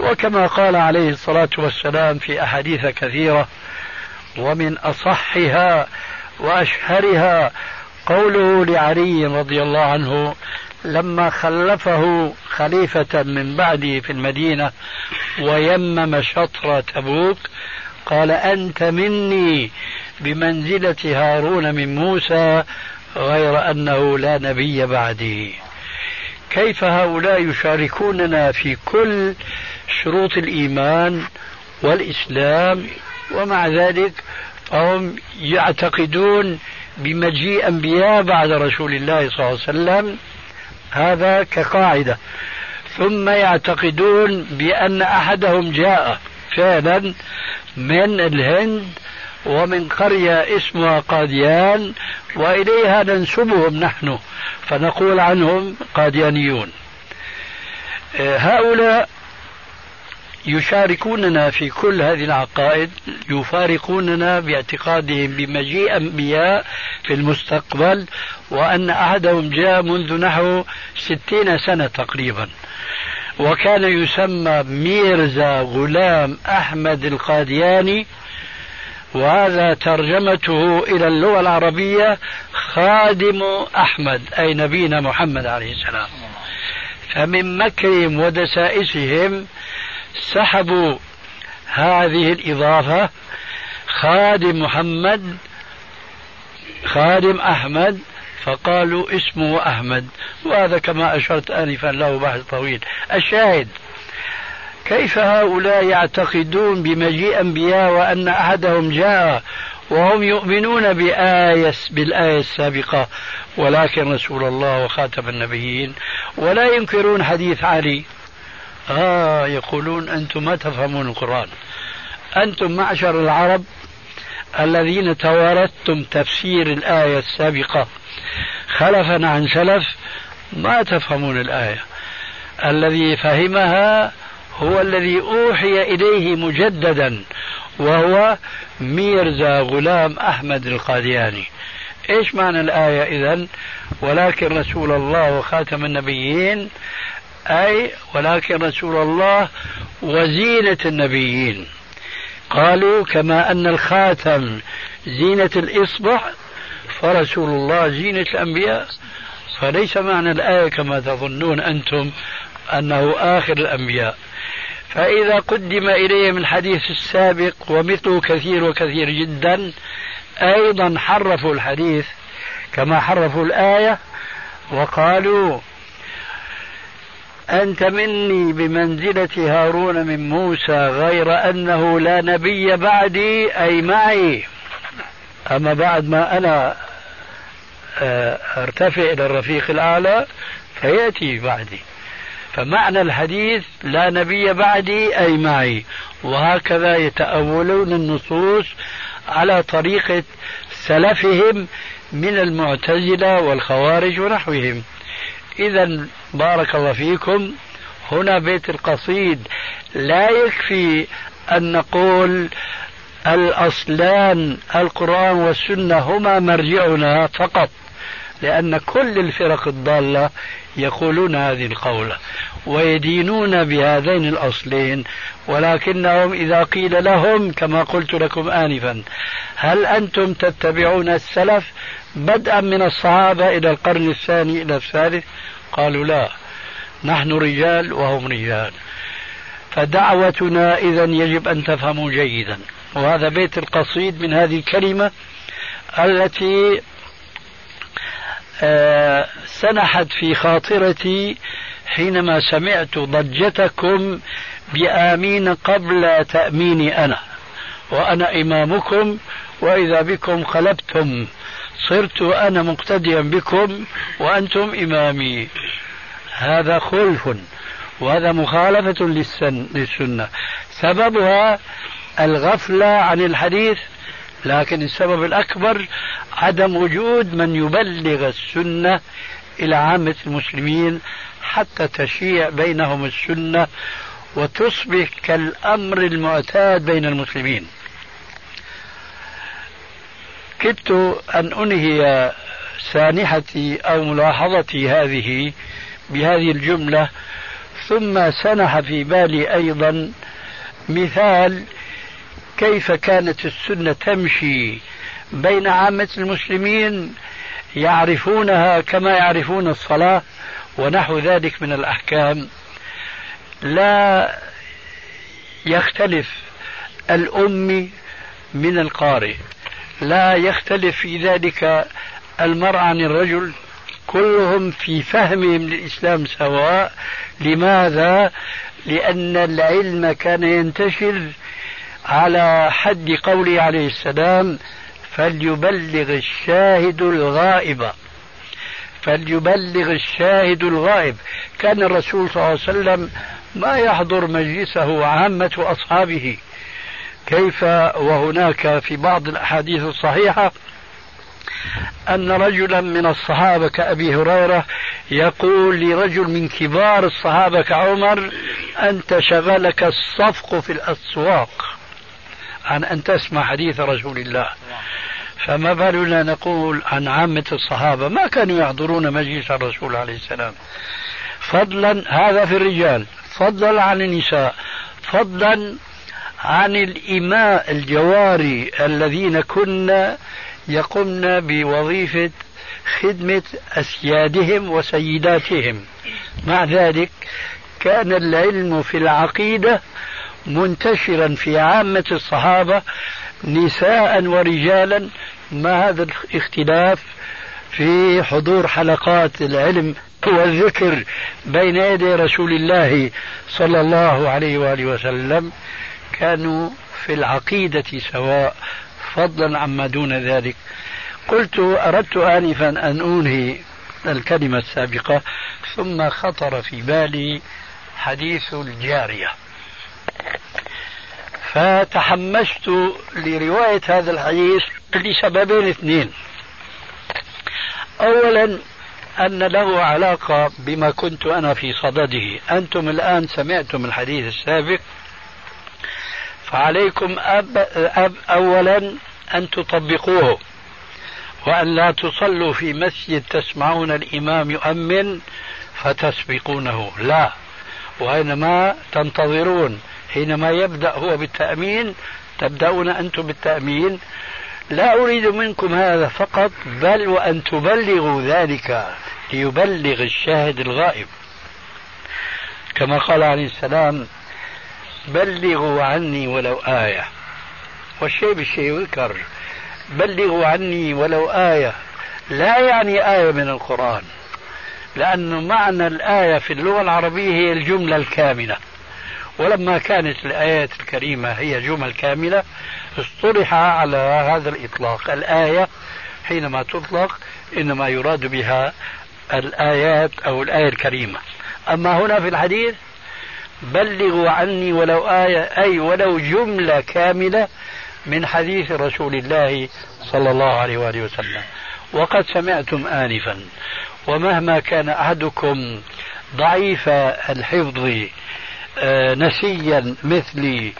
Speaker 3: وكما قال عليه الصلاة والسلام في أحاديث كثيرة ومن أصحها وأشهرها قوله لعلي رضي الله عنه لما خلفه خليفة من بعده في المدينة ويمم شطر تبوك قال أنت مني بمنزلة هارون من موسى غير أنه لا نبي بعدي. كيف هؤلاء يشاركوننا في كل شروط الإيمان والإسلام ومع ذلك فهم يعتقدون بمجيء أنبياء بعد رسول الله صلى الله عليه وسلم. هذا كقاعدة. ثم يعتقدون بأن أحدهم جاء فعلا من الهند ومن قرية اسمها قاديان وإليها ننسبهم نحن فنقول عنهم قاديانيون. هؤلاء يشاركوننا في كل هذه العقائد يفارقوننا باعتقادهم بمجيء أنبياء في المستقبل وأن أحدهم جاء منذ نحو ستين سنة تقريبا. وكان يسمى ميرزا غلام أحمد القادياني وهذا ترجمته إلى اللغة العربية خادم أحمد أي نبينا محمد عليه السلام. فمن مكرهم ودسائسهم سحبوا هذه الإضافة خادم محمد خادم أحمد فقالوا اسمه أحمد. وهذا كما أشرت آنفا له بحث طويل. الشاهد كيف هؤلاء يعتقدون بمجيء أنبياء وأن أحدهم جاء وهم يؤمنون بآية بالآية السابقة؟ ولكن رسول الله وخاتم النبيين ولا ينكرون حديث علي. آه يقولون أنتم ما تفهمون القرآن. أنتم معشر العرب الذين توارثتم تفسير الآية السابقة. خلفا عن سلف ما تفهمون الآية. الذي فهمها هو الذي أوحي إليه مجددا وهو ميرزا غلام أحمد القادياني. إيش معنى الآية إذن؟ ولكن رسول الله وخاتم النبيين أي ولكن رسول الله وزينة النبيين. قالوا كما أن الخاتم زينة الإصبع فرسول الله زينة الأنبياء. فليس معنى الآية كما تظنون أنتم أنه آخر الأنبياء. فإذا قدم إليهم الحديث السابق ومثله كثير وكثير جدا أيضا حرفوا الحديث كما حرفوا الآية وقالوا أنت مني بمنزلة هارون من موسى غير أنه لا نبي بعدي أي معي. أما بعد ما أنا آه، أرتفع إلى الرفيق الأعلى فيأتي بعدي. فمعنى الحديث لا نبي بعدي أي معي. وهكذا يتأولون النصوص على طريقة سلفهم من المعتزلة والخوارج ونحوهم. إذا بارك الله فيكم. هنا بيت القصيد. لا يكفي أن نقول الأصلان القرآن والسنة هما مرجعنا فقط لأن كل الفرق الضالة يقولون هذه القولة ويدينون بهذين الأصلين ولكنهم إذا قيل لهم كما قلت لكم آنفا هل أنتم تتبعون السلف؟ بدءا من الصحابة إلى القرن الثاني إلى الثالث قالوا لا نحن رجال وهم رجال. فدعوتنا إذا يجب أن تفهموا جيدا. وهذا بيت القصيد من هذه الكلمة التي آه، سنحت في خاطرتي حينما سمعت ضجتكم بآمين قبل تأميني أنا وأنا إمامكم وإذا بكم قلبتم صرت أنا مقتديا بكم وأنتم إمامي. هذا خلف وهذا مخالفة للسن للسنة. سببها الغفلة عن الحديث لكن السبب الأكبر عدم وجود من يبلغ السنة إلى عامة المسلمين حتى تشيع بينهم السنة وتصبح كالأمر المعتاد بين المسلمين. كدت أن أنهي سانحتي أو ملاحظتي هذه بهذه الجملة ثم سنح في بالي أيضا مثال كيف كانت السنة تمشي بين عامة المسلمين يعرفونها كما يعرفون الصلاة ونحو ذلك من الأحكام. لا يختلف الأمي من القارئ. لا يختلف في ذلك المرء عن الرجل. كلهم في فهمهم للإسلام سواء. لماذا؟ لأن العلم كان ينتشر على حد قوله عليه السلام فليبلغ الشاهد الغائب. فليبلغ الشاهد الغائب. كان الرسول صلى الله عليه وسلم ما يحضر مجلسه عامة أصحابه. كيف وهناك في بعض الأحاديث الصحيحة أن رجلا من الصحابة كأبي هريرة يقول لرجل من كبار الصحابة كعمر أنت شغلك الصفق في الأسواق. عن أن تسمع حديث رسول الله. فما بالنا نقول عن عامة الصحابة؟ ما كانوا يحضرون مجلس الرسول عليه السلام. فضلا هذا في الرجال. فضلا عن النساء. فضلا عن الإماء الجواري الذين كنا يقمن بوظيفة خدمة أسيادهم وسيداتهم. مع ذلك كان العلم في العقيدة منتشرا في عامة الصحابة نساء ورجالا ما هذا الاختلاف في حضور حلقات العلم والذكر بين يدي رسول الله صلى الله عليه وآله وسلم. كانوا في العقيدة سواء فضلا عما دون ذلك. قلت أردت آنفا أن أنهي الكلمة السابقة ثم خطر في بالي حديث الجارية. فتحمست لرواية هذا الحديث لسببين اثنين. أولا أن له علاقة بما كنت أنا في صدده. أنتم الآن سمعتم الحديث السابق. فعليكم أب أب أولا أن تطبقوه وأن لا تصلوا في مسجد تسمعون الإمام يؤمن فتسبقونه. لا. وإنما تنتظرون حينما يبدأ هو بالتأمين تبدأون أنتم بالتأمين. لا أريد منكم هذا فقط بل وأن تبلغوا ذلك ليبلغ الشاهد الغائب. كما قال عليه السلام بلغوا عني ولو آية. والشيء بالشيء يذكر. بلغوا عني ولو آية. لا يعني آية من القرآن. لأن معنى الآية في اللغة العربية هي الجملة الكاملة. ولما كانت الآيات الكريمة هي جمل كاملة اصطلح على هذا الإطلاق. الآية حينما تطلق إنما يراد بها الآيات أو الآية الكريمة. أما هنا في الحديث بلغوا عني ولو آية أي ولو جملة كاملة من حديث رسول الله صلى الله عليه وآله وسلم. وقد سمعتم آنفا. ومهما كان أحدكم ضعيف الحفظ آه، نسيا مثلي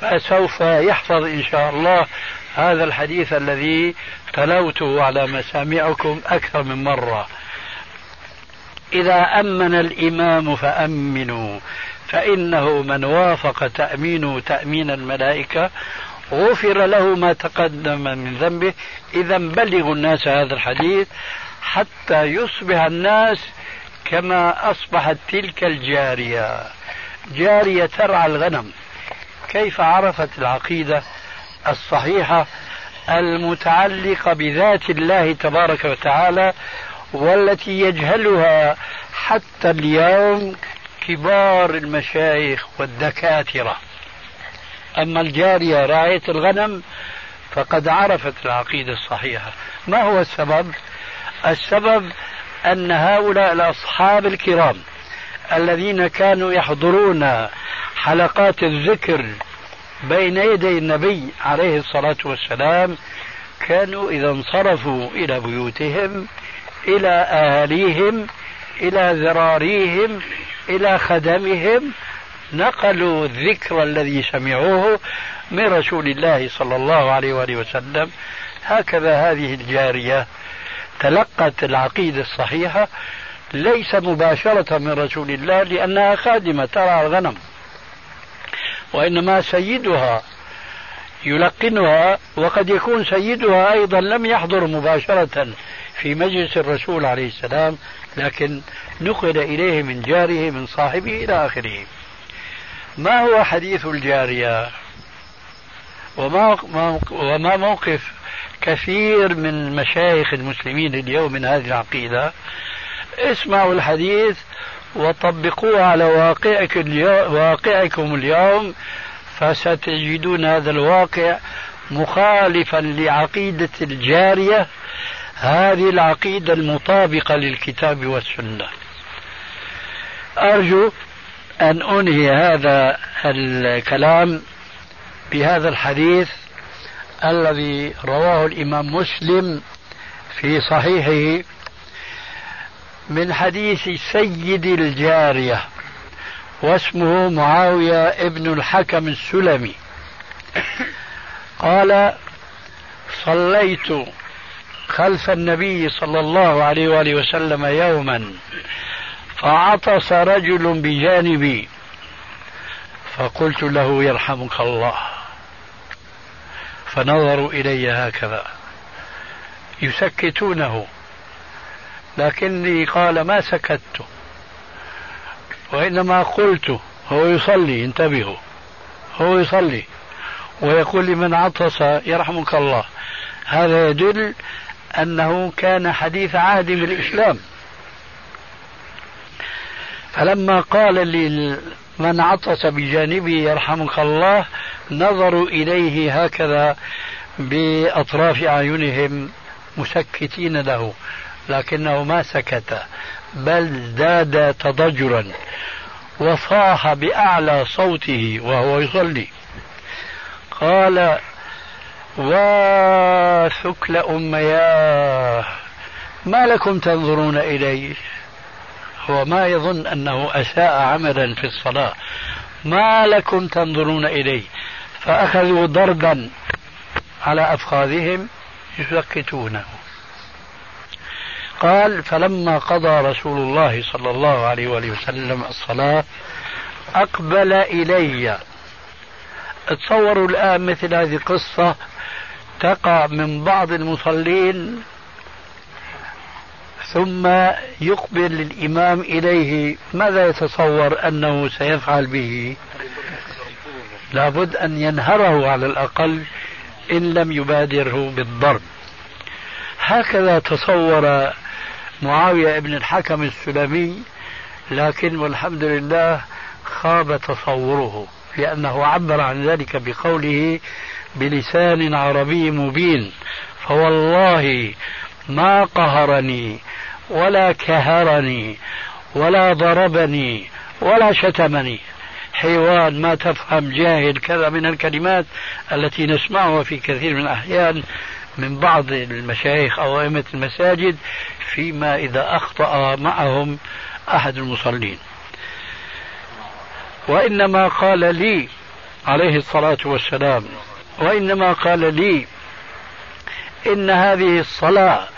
Speaker 3: فسوف يحفظ إن شاء الله هذا الحديث الذي تلوته على مسامعكم أكثر من مرة. إذا أمن الإمام فأمنوا. فإنه من وافق تأمينه تأمين الملائكة غفر له ما تقدم من ذنبه. إذا بلغوا الناس هذا الحديث حتى يصبح الناس كما أصبحت تلك الجارية. جارية ترعى الغنم. كيف عرفت العقيدة الصحيحة المتعلقة بذات الله تبارك وتعالى والتي يجهلها حتى اليوم كبار المشايخ والدكاترة أما الجارية راعية الغنم فقد عرفت العقيدة الصحيحة ما هو السبب؟ السبب أن هؤلاء الأصحاب الكرام الذين كانوا يحضرون حلقات الذكر بين يدي النبي عليه الصلاة والسلام كانوا إذا انصرفوا إلى بيوتهم إلى أهاليهم إلى ذراريهم إلى خدمهم نقلوا الذكر الذي سمعوه من رسول الله صلى الله عليه وآله وسلم. هكذا هذه الجارية تلقت العقيدة الصحيحة ليس مباشرة من رسول الله لأنها خادمة ترعى الغنم. وإنما سيدها يلقنها وقد يكون سيدها أيضا لم يحضر مباشرة في مجلس الرسول عليه السلام. لكن نقل إليه من جاره من صاحبه إلى آخره. ما هو حديث الجارية؟ وما وما موقف كثير من مشايخ المسلمين اليوم من هذه العقيدة؟ اسمعوا الحديث وطبقوه على واقعك اليوم واقعكم اليوم فستجدون هذا الواقع مخالفا لعقيدة الجارية هذه العقيدة المطابقة للكتاب والسنة. أرجو أن أنهي هذا الكلام بهذا الحديث الذي رواه الإمام مسلم في صحيحه من حديث سيد الجارية واسمه معاوية ابن الحكم السلمي. قال صليت خلف النبي صلى الله عليه وآله وسلم يوما فعطس رجل بجانبي فقلت له يرحمك الله. فنظروا إلي هكذا. يسكتونه. لكني قال ما سكت؟ وإنما قلت هو يصلي انتبهوا. هو يصلي. ويقول لمن عطس يرحمك الله. هذا يدل أنه كان حديث عهد بالإسلام. فلما قال لي من عطس بجانبي يرحمك الله نظروا إليه هكذا بأطراف أعينهم مسكتين له لكنه ما سكت بل ازداد تضجرا وصاح بأعلى صوته وهو يصلي. قال وثكل أمياه. ما لكم تنظرون إليه؟ هو ما يظن أنه أساء عملا في الصلاة. ما لكم تنظرون إليه؟ فأخذوا ضربا على أفخاذهم يسكتونه. قال فلما قضى رسول الله صلى الله عليه وآله وسلم الصلاة أقبل إلي. تصوروا الآن مثل هذه القصة تقع من بعض المصلين ثم يقبل الإمام إليه. ماذا يتصور أنه سيفعل به؟ لابد أن ينهره على الأقل إن لم يبادره بالضرب. هكذا تصور معاوية بن الحكم السلمي لكن والحمد لله خاب تصوره لأنه عبر عن ذلك بقوله بلسان عربي مبين فوالله ما قهرني ولا كهرني ولا ضربني ولا شتمني. حيوان ما تفهم جاهل كذا من الكلمات التي نسمعها في كثير من الأحيان من بعض المشايخ أو أئمة المساجد فيما إذا أخطأ معهم أحد المصلين. وإنما قال لي عليه الصلاة والسلام وإنما قال لي إن هذه الصلاة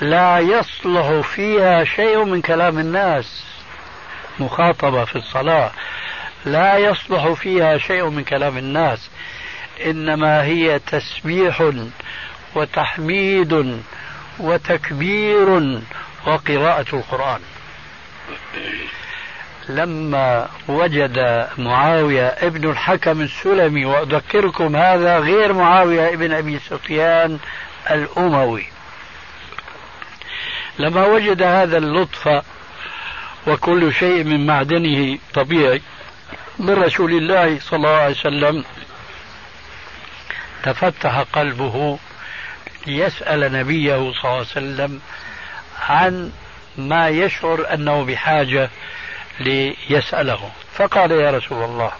Speaker 3: لا يصلح فيها شيء من كلام الناس. مخاطبة في الصلاة. لا يصلح فيها شيء من كلام الناس. إنما هي تسبيح وتحميد وتكبير وقراءة القرآن. لما وجد معاوية ابن الحكم السلمي وأذكركم هذا غير معاوية ابن أبي سفيان الأموي. لما وجد هذا اللطف وكل شيء من معدنه طبيعي من رسول الله صلى الله عليه وسلم تفتح قلبه ليسأل نبيه صلى الله عليه وسلم عن ما يشعر أنه بحاجة ليسأله. فقال يا رسول الله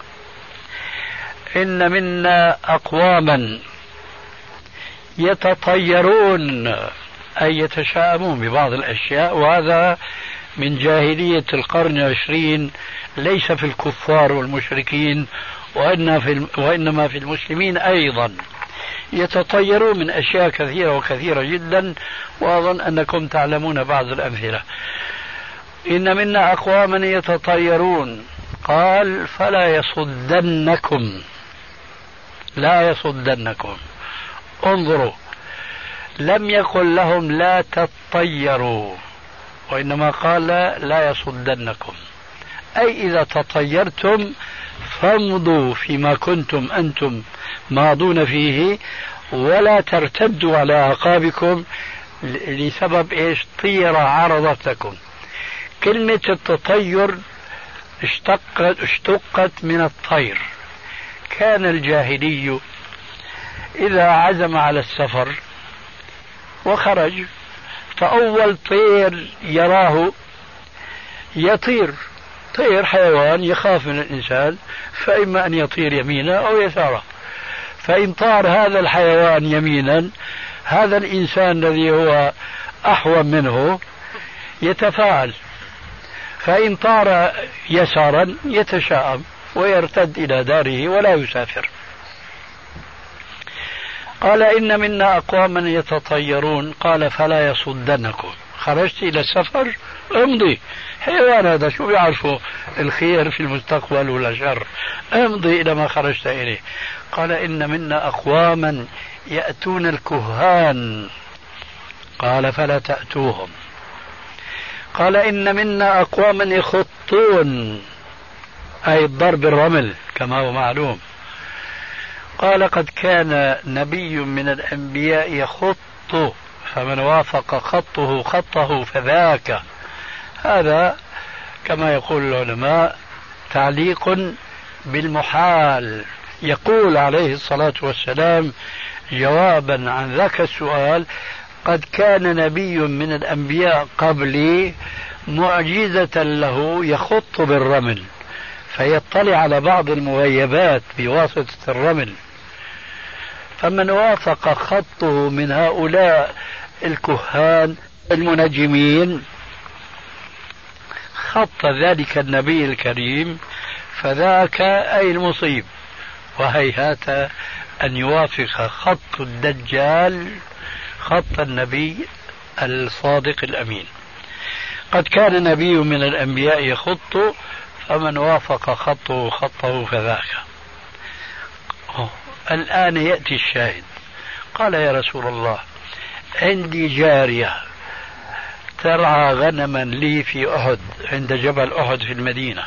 Speaker 3: إن منا أقواما يتطيرون أي يتشائمون ببعض الأشياء وهذا من جاهلية القرن العشرين ليس في الكفار والمشركين وإن في وإنما في المسلمين أيضا. يتطيرون من أشياء كثيرة وكثيرة جدا وأظن أنكم تعلمون بعض الأمثلة. إن منا أقواما يتطيرون. قال فلا يصدنكم. لا يصدنكم. انظروا. لم يقل لهم لا تطيروا. وإنما قال لا يصدنكم. أي إذا تطيرتم فامضوا فيما كنتم أنتم ماضون فيه ولا ترتدوا على أعقابكم لسبب إيش؟ طيرة عرضت لكم كلمة التطير اشتقت, اشتقت من الطير. كان الجاهلي إذا عزم على السفر وخرج فأول طير يراه يطير. طير حيوان يخاف من الإنسان فإما أن يطير يمينا أو يسارا. فإن طار هذا الحيوان يمينا هذا الإنسان الذي هو أحوم منه يتفاعل. فإن طار يسارا يتشائم ويرتد إلى داره ولا يسافر. قال إن منا أقواما يتطيرون. قال فلا يصدنكم. خرجت إلى السفر أمضي. حيوان هذا شو بيعرفوا الخير في المستقبل ولا شر. أمضي إلى ما خرجت إليه. قال إن منا أقواما يأتون الكهان. قال فلا تأتوهم. قال إن منا أقواما يخطون أي الضرب الرمل كما هو معلوم. قال قد كان نبي من الأنبياء يخط فمن وافق خطه خطه فذاك. هذا كما يقول العلماء تعليق بالمحال. يقول عليه الصلاة والسلام جوابا عن ذاك السؤال قد كان نبي من الأنبياء قبلي معجزة له يخط بالرمل فيطلع على بعض المغيبات بواسطة الرمل. فمن وافق خطه من هؤلاء الكهان المنجمين خط ذلك النبي الكريم فذاك أي المصيب. وهيهات أن يوافق خط الدجال خط النبي الصادق الأمين. قد كان نبي من الأنبياء يخط فمن وافق خطه خطه فذاك الآن يأتي الشاهد. قال يا رسول الله عندي جارية ترعى غنما لي في أحد عند جبل أحد في المدينة.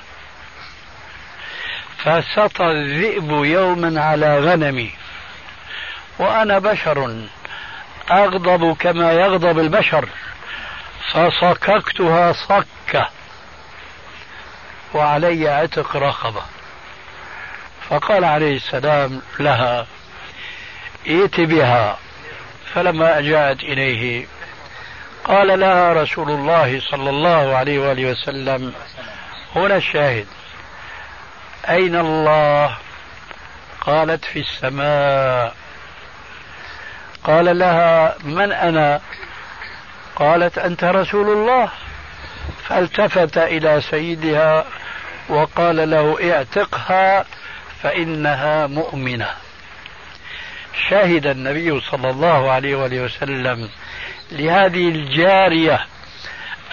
Speaker 3: فسطى الذئب يوما على غنمي وأنا بشر أغضب كما يغضب البشر. فصككتها صكة. وعلي عتق رقبة. فقال عليه السلام لها ائت بها. فلما جاءت إليه قال لها رسول الله صلى الله عليه وآله وسلم هنا الشاهد. أين الله؟ قالت في السماء. قال لها من أنا؟ قالت أنت رسول الله. فالتفت إلى سيدها وقال له اعتقها فإنها مؤمنة. شهد النبي صلى الله عليه وآله وسلم لهذه الجارية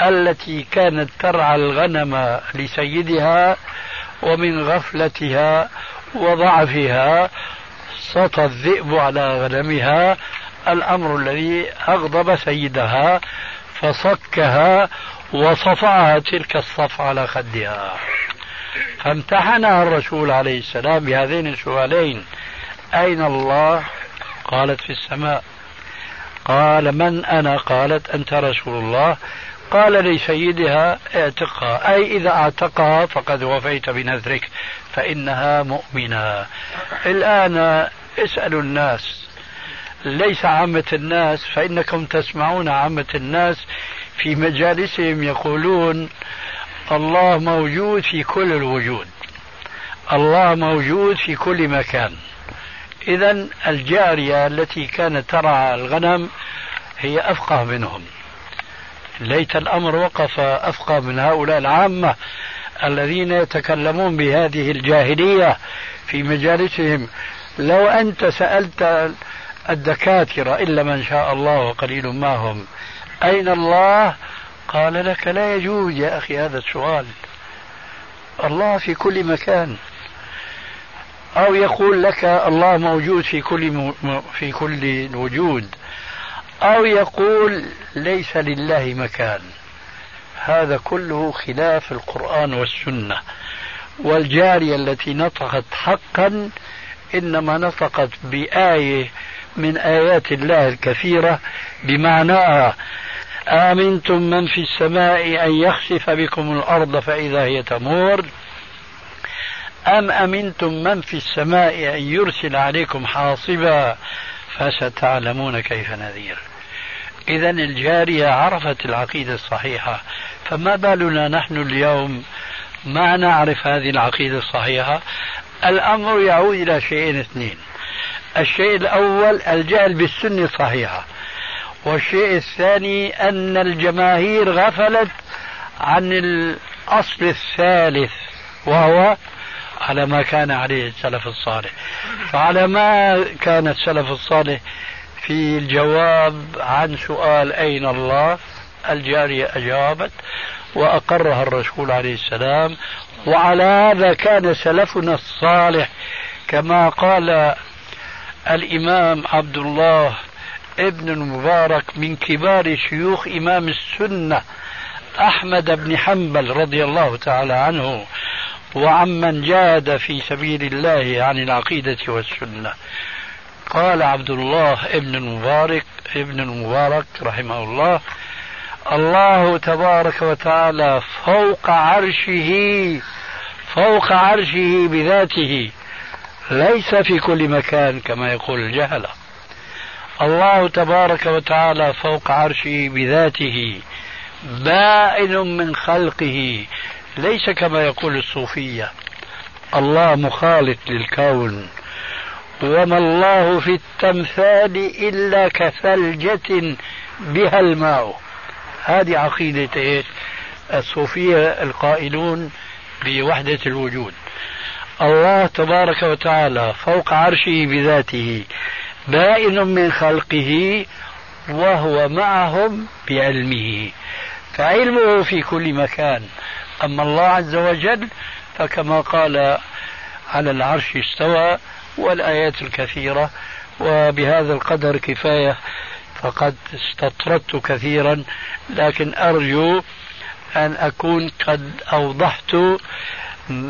Speaker 3: التي كانت ترعى الغنم لسيدها ومن غفلتها وضعفها سطى الذئب على غنمها الأمر الذي أغضب سيدها فصكها وصفعها تلك الصف على خدها. فامتحنها الرسول عليه السلام بهذين السؤالين. أين الله؟ قالت في السماء. قال من أنا؟ قالت أنت رسول الله. قال لسيدها اعتقها. أي إذا اعتقها فقد وفيت بنذرك فإنها مؤمنة. الآن اسألوا الناس ليس عامة الناس فإنكم تسمعون عامة الناس في مجالسهم يقولون الله موجود في كل الوجود. الله موجود في كل مكان. إذا الجارية التي كانت ترعى الغنم هي أفقه منهم. ليت الأمر وقف أفقه من هؤلاء العامة الذين يتكلمون بهذه الجاهلية في مجالسهم. لو أنت سألت الدكاترة إلا من شاء الله وقليل ما هم أين الله؟ قال لك لا يجوز يا أخي هذا السؤال. الله في كل مكان. أو يقول لك الله موجود في كل في كل الوجود أو يقول ليس لله مكان. هذا كله خلاف القرآن والسنة. والجارية التي نطقت حقا إنما نطقت بآية من آيات الله الكثيرة بمعناها آمنتم من في السماء أن يخسف بكم الأرض فإذا هي تمور؟ أم أمنتم من في السماء أن يرسل عليكم حاصبا؟ فستعلمون كيف نذير. إذا الجارية عرفت العقيدة الصحيحة. فما بالنا نحن اليوم ما نعرف هذه العقيدة الصحيحة؟ الأمر يعود إلى شيئين اثنين. الشيء الأول الجهل بالسنة الصحيحة. والشيء الثاني أن الجماهير غفلت عن الأصل الثالث وهو على ما كان عليه السلف الصالح. فعلى ما كان السلف الصالح في الجواب عن سؤال أين الله؟ الجارية أجابت وأقرها الرسول عليه السلام وعلى هذا كان سلفنا الصالح كما قال الإمام عبد الله ابن المبارك من كبار شيوخ إمام السنة أحمد بن حنبل رضي الله تعالى عنه وعمن جاد في سبيل الله عن العقيدة والسنة. قال عبد الله ابن المبارك ابن المبارك رحمه الله الله تبارك وتعالى فوق عرشه فوق عرشه بذاته ليس في كل مكان كما يقول الجهلة الله تبارك وتعالى فوق عرشه بذاته بائن من خلقه ليس كما يقول الصوفية. الله مخالط للكون. وما الله في التمثال إلا كثلجة بها الماء. هذه عقيدة إيش؟ الصوفية القائلون بوحدة الوجود. الله تبارك وتعالى فوق عرشه بذاته بائن من خلقه وهو معهم بعلمه. فعلمه في كل مكان. أما الله عز وجل فكما قال على العرش استوى والآيات الكثيرة وبهذا القدر كفاية فقد استطردت كثيرا لكن أرجو أن أكون قد أوضحت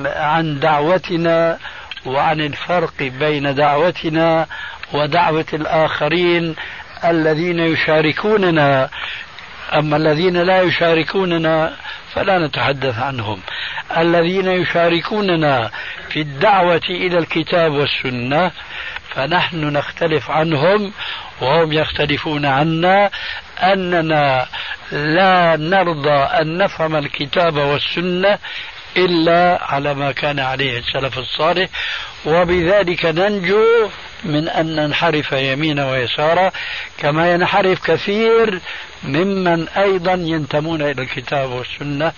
Speaker 3: عن دعوتنا وعن الفرق بين دعوتنا ودعوة الآخرين الذين يشاركوننا أما الذين لا يشاركوننا فلا نتحدث عنهم. الذين يشاركوننا في الدعوة إلى الكتاب والسنة فنحن نختلف عنهم وهم يختلفون عنا أننا لا نرضى أن نفهم الكتاب والسنة إلا على ما كان عليه السلف الصالح. وبذلك ننجو من أن ننحرف يمينا ويسارا كما ينحرف كثير ممن أيضا ينتمون إلى الكتاب والسنة